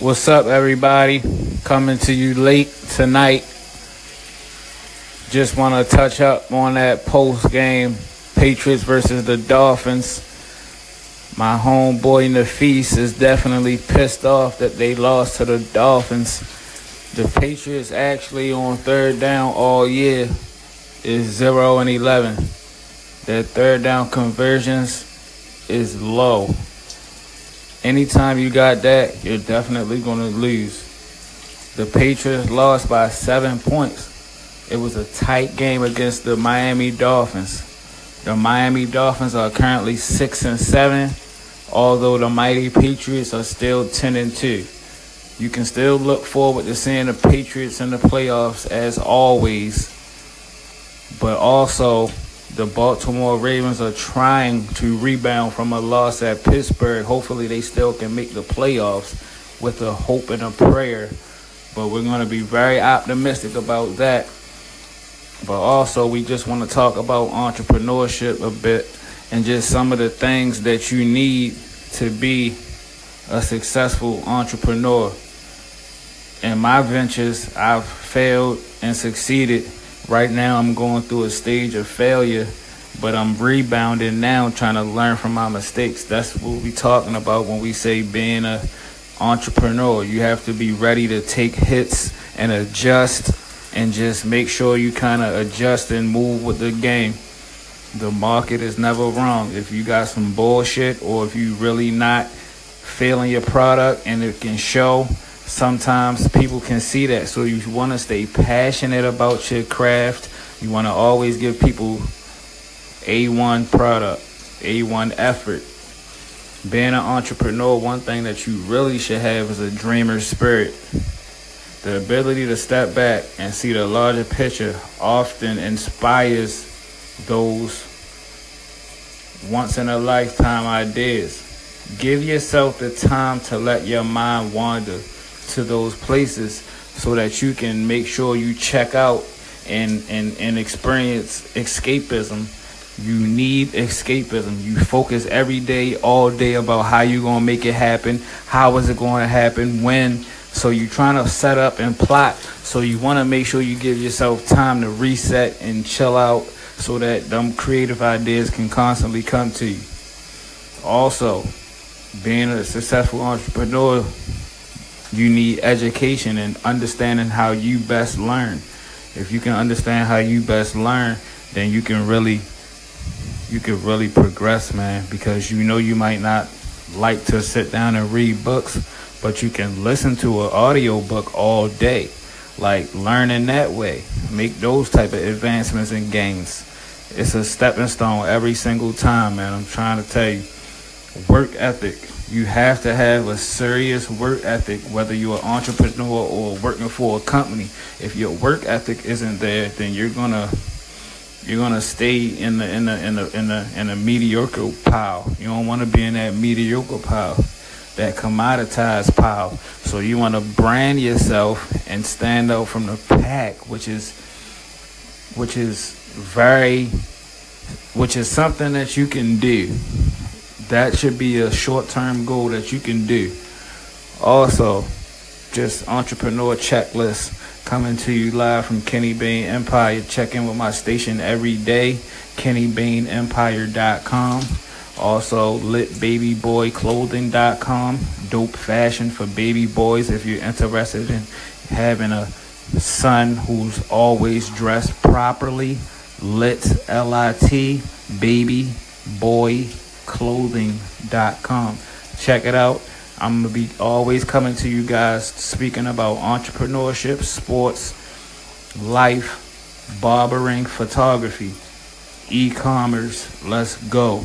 What's up, everybody? Coming to you late tonight. Just want to touch up on that post game Patriots versus the Dolphins. My homeboy Nafis is definitely pissed off that they lost to the Dolphins. The Patriots actually on third down all year is 0 and 11. Their third down conversions is low. Anytime you got that, you're definitely going to lose. The Patriots lost by seven points. It was a tight game against the Miami Dolphins. The Miami Dolphins are currently six and seven, although the mighty Patriots are still ten and two. You can still look forward to seeing the Patriots in the playoffs as always, but also the Baltimore Ravens are trying to rebound from a loss at Pittsburgh. Hopefully, they still can make the playoffs with a hope and a prayer. But we're going to be very optimistic about that. But also, we just want to talk about entrepreneurship a bit and just some of the things that you need to be a successful entrepreneur. In my ventures, I've failed and succeeded Right now, I'm going through a stage of failure, but I'm rebounding now, trying to learn from my mistakes. That's what we're talking about when we say being a entrepreneur. You have to be ready to take hits and adjust, and just make sure you kind of adjust and move with the game. The market is never wrong. If you got some bullshit, or if you really not feeling your product, and it can show sometimes people can see that. So you want to stay passionate about your craft. You want to always give people A1 product, A1 effort. Being an entrepreneur, one thing that you really should have is a dreamer spirit. The ability to step back and see the larger picture often inspires those once in a lifetime ideas. Give yourself the time to let your mind wander to those places so that you can make sure you check out and and, and experience escapism. You need escapism. You focus every day all day about how you're to make it happen how is it to happen when. So you're trying to set up and plot. So you want to make sure you give yourself time to reset and chill out so that them creative ideas can constantly come to you. Also being a successful entrepreneur you need education and understanding how you best learn. If you can understand how you best learn, then you can really you can really progress, man, because you know you might not like to sit down and read books, but you can listen to an audio book all day. Like learning that way. Make those type of advancements and gains. It's a stepping stone every single time, man. I'm trying to tell you. Work ethic you have to have a serious work ethic, whether you're an entrepreneur or working for a company. If your work ethic isn't there, then you're gonna you're gonna stay in the in the in the in the in the mediocre pile. You don't want to be in that mediocre pile, that commoditized pile. So you want to brand yourself and stand out from the pack, which is which is very which is something that you can do that should be a short term goal that you can do. Also, just entrepreneur checklist coming to you live from Kenny Bain Empire. Check in with my station every day, KennyBainEmpire.com. Also, LitBabyBoyClothing.com. Dope fashion for baby boys if you're interested in having a son who's always dressed properly. Lit, L I T, baby boy clothing.com. Check it out. I'm going to be always coming to you guys speaking about entrepreneurship, sports, life, barbering, photography, e commerce. Let's go.